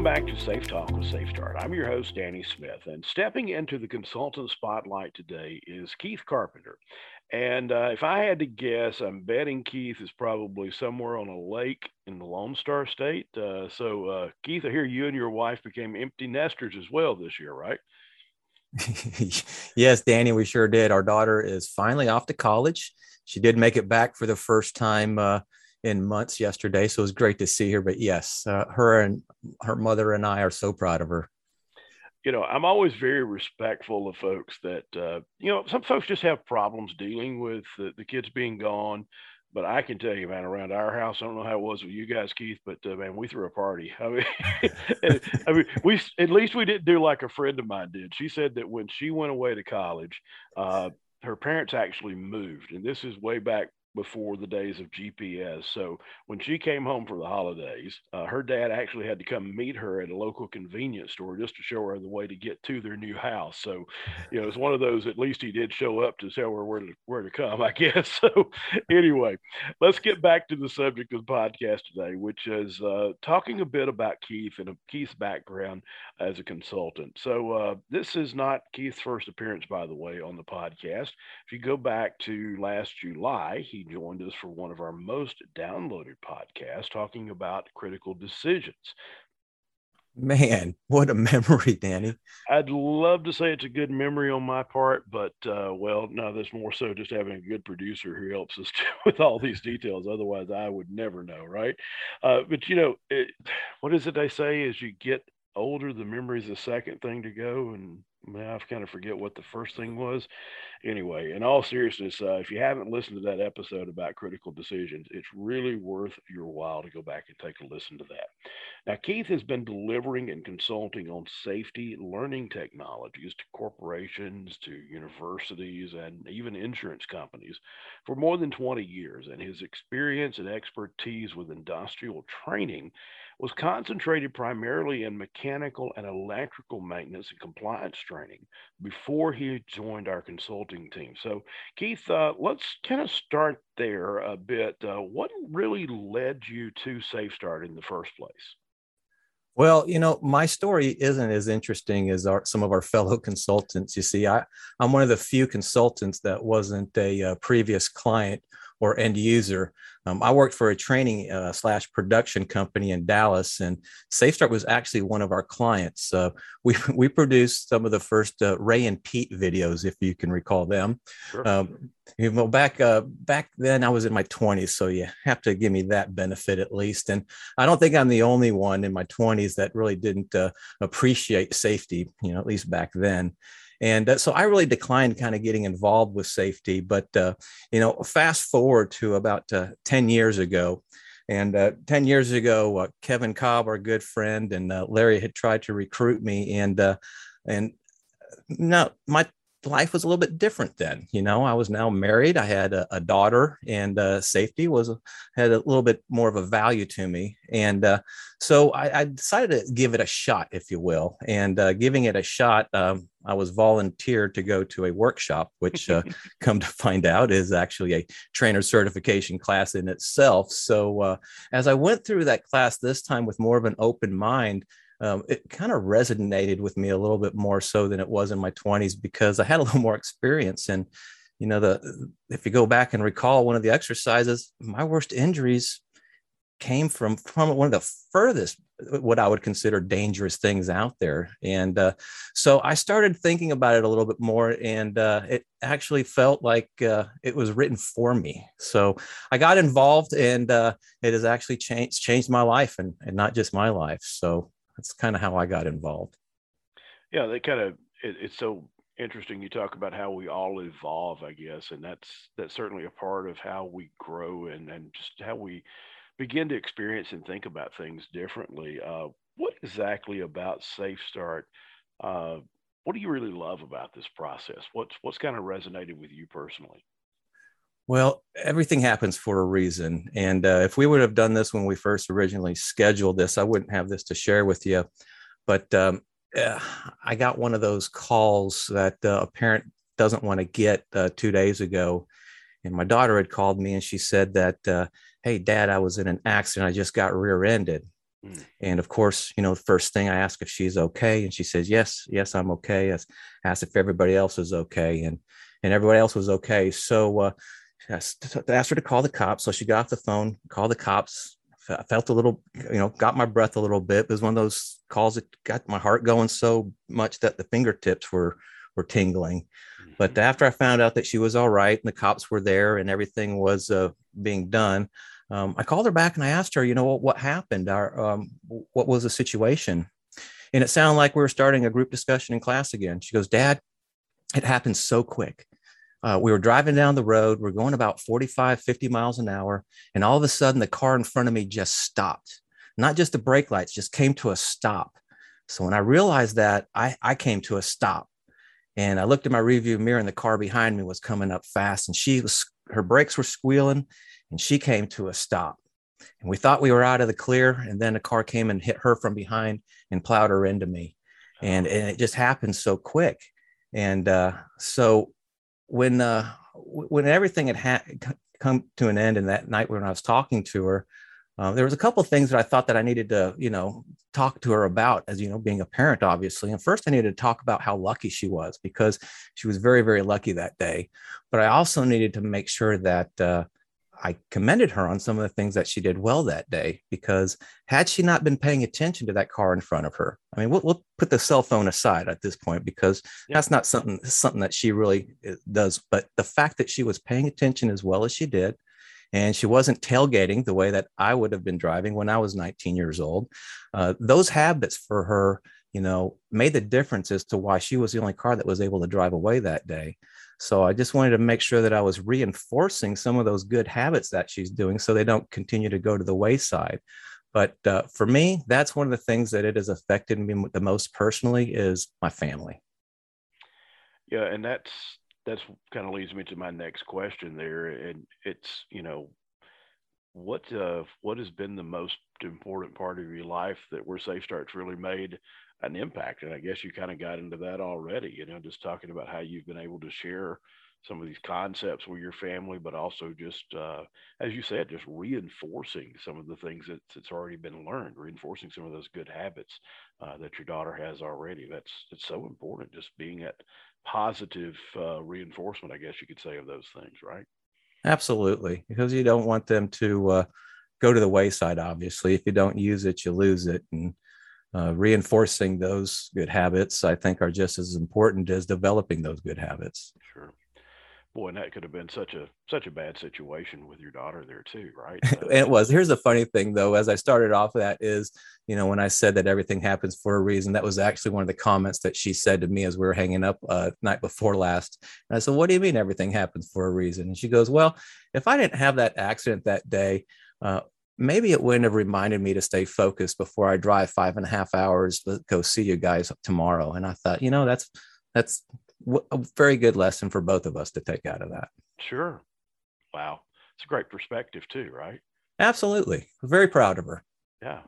Welcome back to Safe Talk with Safe Start. I'm your host, Danny Smith, and stepping into the consultant spotlight today is Keith Carpenter. And uh, if I had to guess, I'm betting Keith is probably somewhere on a lake in the Lone Star State. Uh, so, uh, Keith, I hear you and your wife became empty nesters as well this year, right? yes, Danny, we sure did. Our daughter is finally off to college. She did make it back for the first time uh, in months yesterday, so it was great to see her. But yes, uh, her and her mother and I are so proud of her you know, I'm always very respectful of folks that, uh, you know, some folks just have problems dealing with the, the, kids being gone. But I can tell you, man, around our house, I don't know how it was with you guys, Keith, but uh, man, we threw a party. I mean, I mean, we at least we didn't do like a friend of mine did. She said that when she went away to college, uh, her parents actually moved, and this is way back before the days of GPS. So when she came home for the holidays, uh, her dad actually had to come meet her at a local convenience store just to show her the way to get to their new house. So, you know, it's one of those. At least he did show up to tell her where to where to come, I guess. So, anyway, let's get back to the subject of the podcast today, which is uh, talking a bit about Keith and Keith's background as a consultant. So, uh, this is not Keith's first appearance, by the way, on the podcast. If you go back to last July, he he joined us for one of our most downloaded podcasts talking about critical decisions. Man, what a memory, Danny. I'd love to say it's a good memory on my part, but uh, well, no, that's more so just having a good producer who helps us with all these details. Otherwise, I would never know, right? Uh, but you know, it, what is it they say? As you get older, the memory is the second thing to go, and man, I kind of forget what the first thing was anyway, in all seriousness, uh, if you haven't listened to that episode about critical decisions, it's really worth your while to go back and take a listen to that. Now, Keith has been delivering and consulting on safety learning technologies to corporations, to universities, and even insurance companies for more than 20 years, and his experience and expertise with industrial training was concentrated primarily in mechanical and electrical maintenance and compliance training before he joined our consulting team. So, Keith, uh, let's kind of start there a bit. Uh, what really led you to SafeStart in the first place? Well, you know, my story isn't as interesting as our, some of our fellow consultants. You see, I, I'm one of the few consultants that wasn't a, a uh, previous client or end user. Um, I worked for a training uh, slash production company in Dallas, and SafeStart was actually one of our clients. Uh, we we produced some of the first uh, Ray and Pete videos, if you can recall them. Sure. Um, you know, back uh, back then I was in my 20s, so you have to give me that benefit at least. And I don't think I'm the only one in my 20s that really didn't uh, appreciate safety, you know, at least back then. And uh, so I really declined kind of getting involved with safety. But, uh, you know, fast forward to about uh, 10 years ago. And uh, 10 years ago, uh, Kevin Cobb, our good friend, and Larry had tried to recruit me. And, and no, my life was a little bit different then. You know, I was now married. I had a, a daughter, and uh, safety was had a little bit more of a value to me. And uh, so I, I, decided to give it a shot, if you will. And uh, giving it a shot, um, I was volunteered to go to a workshop, which, uh, come to find out, is actually a trainer certification class in itself. So uh, as I went through that class this time with more of an open mind um, it kind of resonated with me a little bit more so than it was in my 20s because I had a little more experience. And, you know, the if you go back and recall one of the exercises, my worst injuries came from from one of the furthest what I would consider dangerous things out there. And uh, so I started thinking about it a little bit more, and uh, it actually felt like uh, it was written for me. So I got involved, and uh, it has actually changed changed my life, and, and not just my life. So that's kind of how I got involved. Yeah, they kind of it, it's so interesting. You talk about how we all evolve, I guess, and that's that's certainly a part of how we grow and and just how we begin to experience and think about things differently. Uh, what exactly about Safe Start? Uh, what do you really love about this process? What's what's kind of resonated with you personally? Well, everything happens for a reason. And uh, if we would have done this when we first originally scheduled this, I wouldn't have this to share with you. But um, uh, I got one of those calls that uh, a parent doesn't want to get uh, two days ago. And my daughter had called me and she said that, uh, Hey, dad, I was in an accident. I just got rear ended. Mm. And of course, you know, the first thing I ask if she's okay, and she says, "Yes, yes, I'm okay." I asked if everybody else was okay, and and everybody else was okay. So uh, asked her to call the cops. So she got off the phone, called the cops. I felt a little, you know, got my breath a little bit. It was one of those calls that got my heart going so much that the fingertips were were tingling. Mm-hmm. But after I found out that she was all right and the cops were there and everything was uh, being done, um, I called her back and I asked her, you know, what, what happened? Our, um, what was the situation? And it sounded like we were starting a group discussion in class again. She goes, Dad, it happened so quick. Uh, we were driving down the road. We're going about 45, 50 miles an hour. And all of a sudden, the car in front of me just stopped. Not just the brake lights, just came to a stop. So when I realized that, I, I came to a stop. And I looked in my review mirror, and the car behind me was coming up fast. And she was, her brakes were squealing and she came to a stop. And we thought we were out of the clear, and then a car came and hit her from behind and plowed her into me. And, and it just happened so quick. And uh, so when uh, when everything had ha- come to an end, and that night when I was talking to her, uh, there was a couple of things that I thought that I needed to, you know, talk to her about as, you know, being a parent, obviously. And first I needed to talk about how lucky she was because she was very, very lucky that day. But I also needed to make sure that uh, I commended her on some of the things that she did well that day because had she not been paying attention to that car in front of her, I mean, we'll, we'll put the cell phone aside at this point because yeah. that's not something something that she really uh, does. But the fact that she was paying attention as well as she did, and she wasn't tailgating the way that I would have been driving when I was 19 years old, uh, those habits for her, you know, made the difference as to why she was the only car that was able to drive away that day. So I just wanted to make sure that I was reinforcing some of those good habits that she's doing so they don't continue to go to the wayside. But uh, for me, that's one of the things that it has affected me the most personally is my family. Yeah, and that's that's kind of leads me to my next question there, and it's you know what uh, what has been the most important part of your life that where Safe Starts really made an impact. And I guess you kind of got into that already, you know, just talking about how you've been able to share some of these concepts with your family, but also just, uh, as you said, just reinforcing some of the things that, that's already been learned, reinforcing some of those good habits uh, that your daughter has already. That's it's so important, just being at positive uh, reinforcement, I guess you could say, of those things, right? Absolutely, because you don't want them to uh, go to the wayside. Obviously, if you don't use it, you lose it, and uh, reinforcing those good habits, I think, are just as important as developing those good habits. Sure. Boy, and that could have been such a such a bad situation with your daughter there too, right? Uh, it was. Here's the funny thing, though. As I started off, that is, you know, when I said that everything happens for a reason, that was actually one of the comments that she said to me as we were hanging up uh, night before last. And I said, "What do you mean everything happens for a reason?" And she goes, "Well, if I didn't have that accident that day, uh, maybe it wouldn't have reminded me to stay focused before I drive five and a half hours to go see you guys tomorrow. And I thought, you know, that's that's a very good lesson for both of us to take out of that. Sure. Wow. It's a great perspective too, right? Absolutely. Very proud of her. Yeah.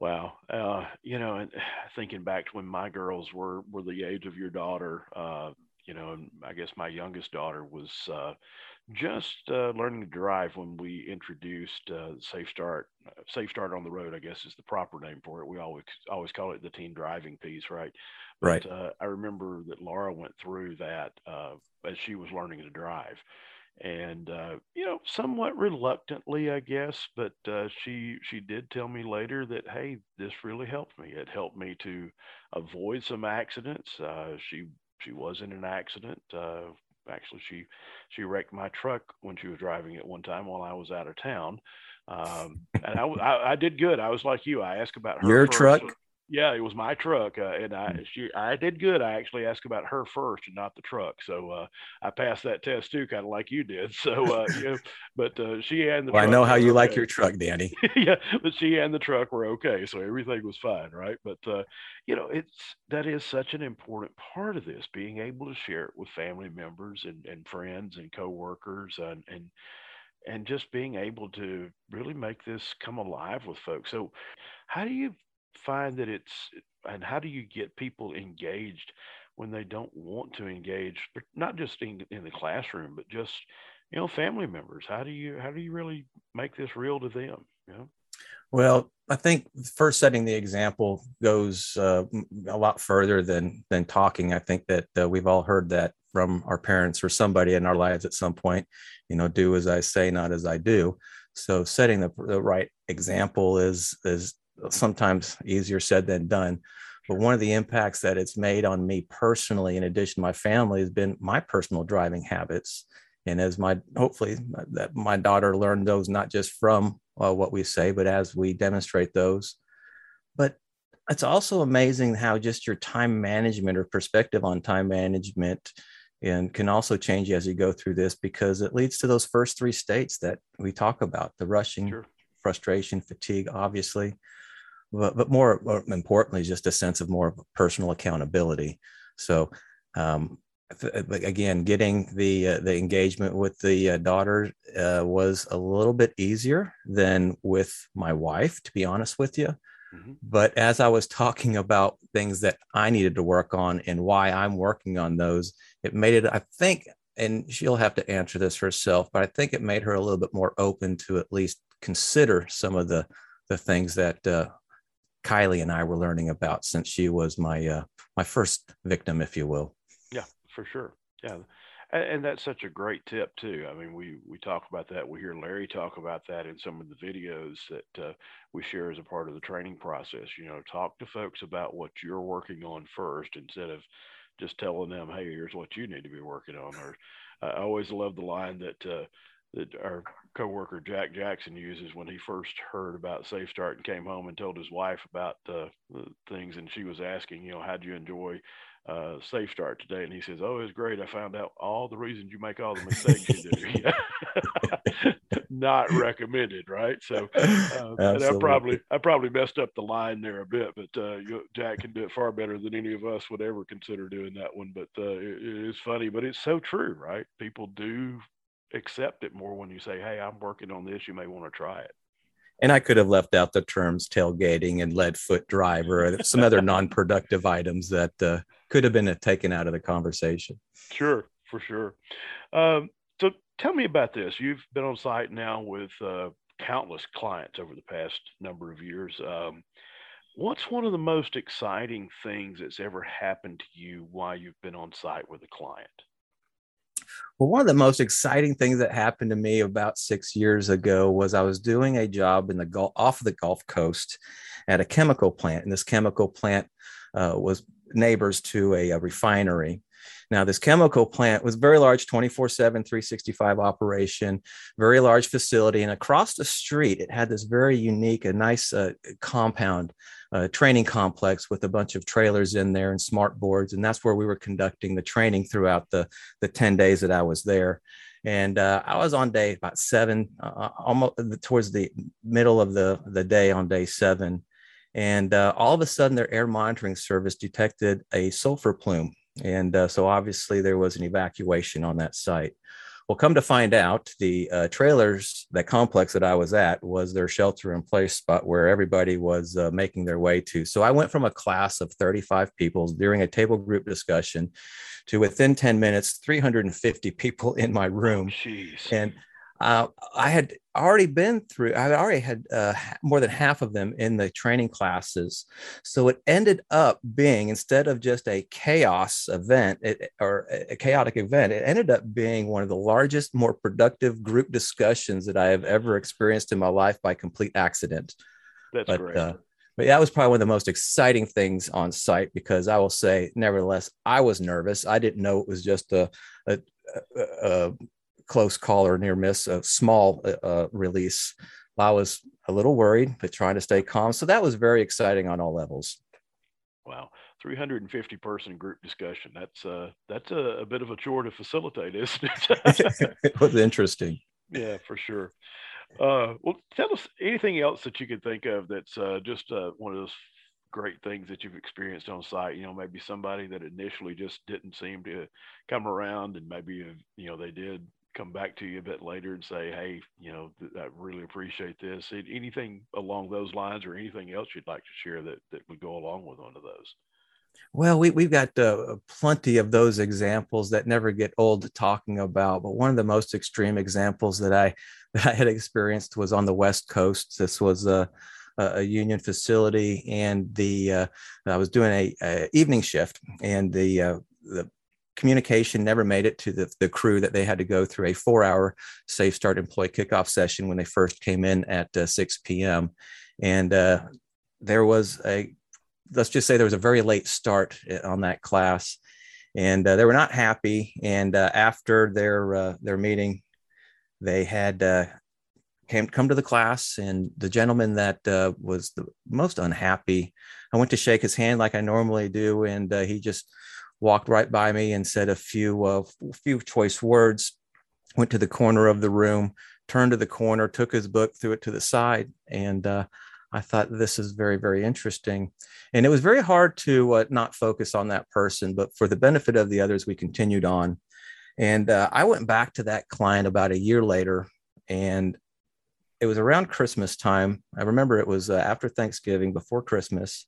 Wow. Uh, you know, and thinking back to when my girls were were the age of your daughter, uh, you know, and I guess my youngest daughter was uh, just uh, learning to drive when we introduced uh, Safe Start. Uh, Safe Start on the road, I guess, is the proper name for it. We always always call it the teen driving piece, right? But, right. Uh, I remember that Laura went through that uh, as she was learning to drive, and uh, you know, somewhat reluctantly, I guess, but she she did tell me later that hey, this really helped me. It helped me to avoid some accidents. she she was in an accident actually she she wrecked my truck when she was driving it one time while I was out of town. Um, and I, I, I did good. I was like you. I asked about her your truck. Yeah, it was my truck, uh, and I hmm. she I did good. I actually asked about her first and not the truck, so uh, I passed that test too, kind of like you did. So, uh, you know, but uh, she and the well, I know how you okay. like your truck, Danny. yeah, but she and the truck were okay, so everything was fine, right? But uh, you know, it's that is such an important part of this, being able to share it with family members and, and friends and coworkers, and and and just being able to really make this come alive with folks. So, how do you find that it's and how do you get people engaged when they don't want to engage not just in, in the classroom but just you know family members how do you how do you really make this real to them you know Well, I think first setting the example goes uh, a lot further than than talking. I think that uh, we've all heard that from our parents or somebody in our lives at some point. You know, do as I say, not as I do. So setting the, the right example is is sometimes easier said than done. But one of the impacts that it's made on me personally, in addition to my family, has been my personal driving habits. And as my hopefully that my daughter learned those not just from uh, what we say, but as we demonstrate those. But it's also amazing how just your time management or perspective on time management and can also change as you go through this because it leads to those first three states that we talk about the rushing sure. frustration fatigue obviously but, but more, more importantly just a sense of more personal accountability so um, again getting the uh, the engagement with the uh, daughter uh, was a little bit easier than with my wife to be honest with you mm-hmm. but as i was talking about things that i needed to work on and why i'm working on those it made it i think and she'll have to answer this herself but i think it made her a little bit more open to at least consider some of the the things that uh, kylie and i were learning about since she was my uh, my first victim if you will Yeah, for sure. Yeah. And, and, that's such a great tip too. I mean, we, we talk about that. We hear Larry talk about that in some of the videos that uh, we share as a part of the training process. You know, talk to folks about what you're working on first instead of just telling them, Hey, here's what you need to be working on. Or I always love the line that, uh, that our coworker Jack Jackson uses when he first heard about Safe Start and came home and told his wife about uh, the things, and she was asking, you know, how'd you enjoy uh, Safe Start today, and he says, "Oh, it's great. I found out all the reasons you make all the mistakes you do." Not recommended, right? So, uh, and I probably I probably messed up the line there a bit, but uh, you, Jack can do it far better than any of us would ever consider doing that one. But uh, it, it is funny, but it's so true, right? People do accept it more when you say, "Hey, I'm working on this. You may want to try it." And I could have left out the terms tailgating and lead foot drive or some other non-productive items that uh, could have been taken out of the conversation. Sure, for sure. Um, so tell me about this. You've been on site now with uh, countless clients over the past number of years. Um, what's one of the most exciting things that's ever happened to you while you've been on site with a client? Well, one of the most exciting things that happened to me about six years ago was I was doing a job in the Gulf, off of the Gulf Coast at a chemical plant, and this chemical plant uh, was neighbors to a, a refinery. Now, this chemical plant was very large, 24 7, 365 operation, very large facility. And across the street, it had this very unique, a nice uh, compound, uh, training complex with a bunch of trailers in there and smart boards. And that's where we were conducting the training throughout the, the 10 days that I was there. And uh, I was on day about seven, uh, almost towards the middle of the, the day on day seven. And uh, all of a sudden, their air monitoring service detected a sulfur plume. And uh, so obviously, there was an evacuation on that site. Well, come to find out, the uh, trailers, that complex that I was at, was their shelter in place spot where everybody was uh, making their way to. So I went from a class of 35 people during a table group discussion to within 10 minutes, 350 people in my room. Jeez. And uh, I had already been through, I already had uh, more than half of them in the training classes. So it ended up being, instead of just a chaos event it, or a chaotic event, it ended up being one of the largest, more productive group discussions that I have ever experienced in my life by complete accident. That's but, great. Uh, but that was probably one of the most exciting things on site because I will say, nevertheless, I was nervous. I didn't know it was just a, a, a, a close call or near miss, a small uh, uh, release. I was a little worried, but trying to stay calm. So that was very exciting on all levels. Wow, 350 person group discussion. That's uh, that's a, a bit of a chore to facilitate, isn't it? it was interesting. Yeah, for sure. Uh, well, tell us anything else that you could think of that's uh, just uh, one of those great things that you've experienced on site. You know, maybe somebody that initially just didn't seem to come around, and maybe you know they did come back to you a bit later and say, hey, you know, th- I really appreciate this. Anything along those lines or anything else you'd like to share that, that would go along with one of those? Well, we, we've got uh, plenty of those examples that never get old talking about. But one of the most extreme examples that I, that I had experienced was on the West Coast. This was a, a union facility, and the uh, I was doing a, a, evening shift, and the uh, the communication never made it to the, the crew that they had to go through a four hour safe start employee kickoff session when they first came in at uh, 6 p.m. And uh, there was a let's just say there was a very late start eh, on that class, and uh, they were not happy. And uh, after their uh, their meeting, they had uh, came come to the class, and the gentleman that uh, was the most unhappy, I went to shake his hand like I normally do, and uh, he just walked right by me and said a few uh, few choice words. Went to the corner of the room, turned to the corner, took his book, threw it to the side, and uh, I thought this is very, very interesting. And it was very hard to uh, not focus on that person, but for the benefit of the others, we continued on. And uh, I went back to that client about a year later, and it was around Christmas time. I remember it was uh, after Thanksgiving, before Christmas.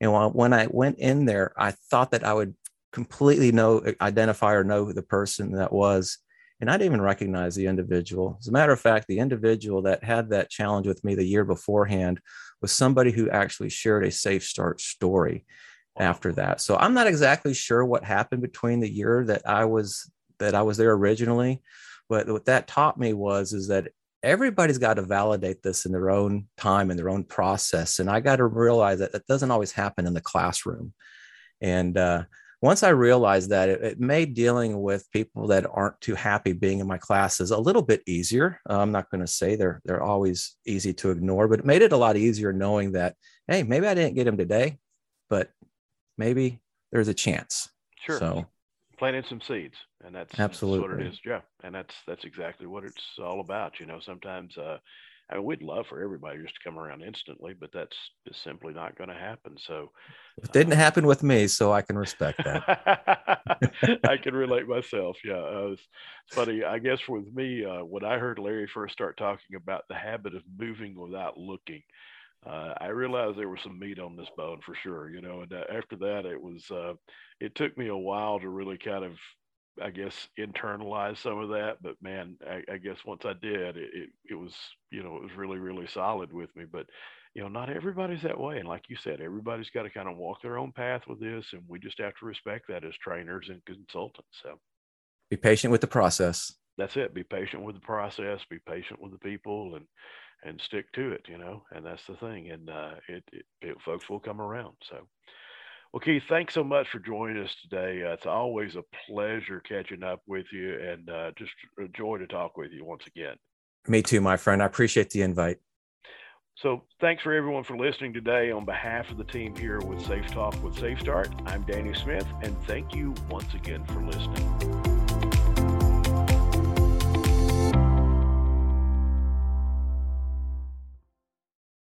And when I went in there, I thought that I would completely know, identify or know who the person that was and I didn't even recognize the individual. As a matter of fact, the individual that had that challenge with me the year beforehand was somebody who actually shared a safe start story after that. So I'm not exactly sure what happened between the year that I was that I was there originally, but what that taught me was is that everybody's got to validate this in their own time in their own process, and I got to realize that that doesn't always happen in the classroom. And uh, once I realized that, it, it, made dealing with people that aren't too happy being in my classes a little bit easier. Uh, I'm not going to say they're they're always easy to ignore, but it made it a lot easier knowing that hey, maybe I didn't get him today, but maybe there's a chance. Sure. So planting some seeds, and that's absolutely that's what it is. Yeah, and that's that's exactly what it's all about. You know, sometimes. Uh, I mean, we'd love for everybody just to come around instantly, but that's just simply not going to happen. So it didn't uh, happen with me, so I can respect that. I can relate myself. Yeah, uh, it's funny. I guess with me, uh, when I heard Larry first start talking about the habit of moving without looking, uh, I realized there was some meat on this bone for sure. You know, and uh, after that, it was. Uh, it took me a while to really kind of I guess internalize some of that, but man, I, I guess once I did, it, it, it was you know it was really really solid with me. But you know, not everybody's that way, and like you said, everybody's got to kind of walk their own path with this, and we just have to respect that as trainers and consultants. So, be patient with the process. That's it. Be patient with the process. Be patient with the people, and and stick to it. You know, and that's the thing. And uh, it, it, it folks will come around. So. Well, Keith, thanks so much for joining us today. Uh, it's always a pleasure catching up with you and uh, just a joy to talk with you once again. Me too, my friend. I appreciate the invite. So, thanks for everyone for listening today. On behalf of the team here with Safe Talk with Safe Start, I'm Danny Smith, and thank you once again for listening.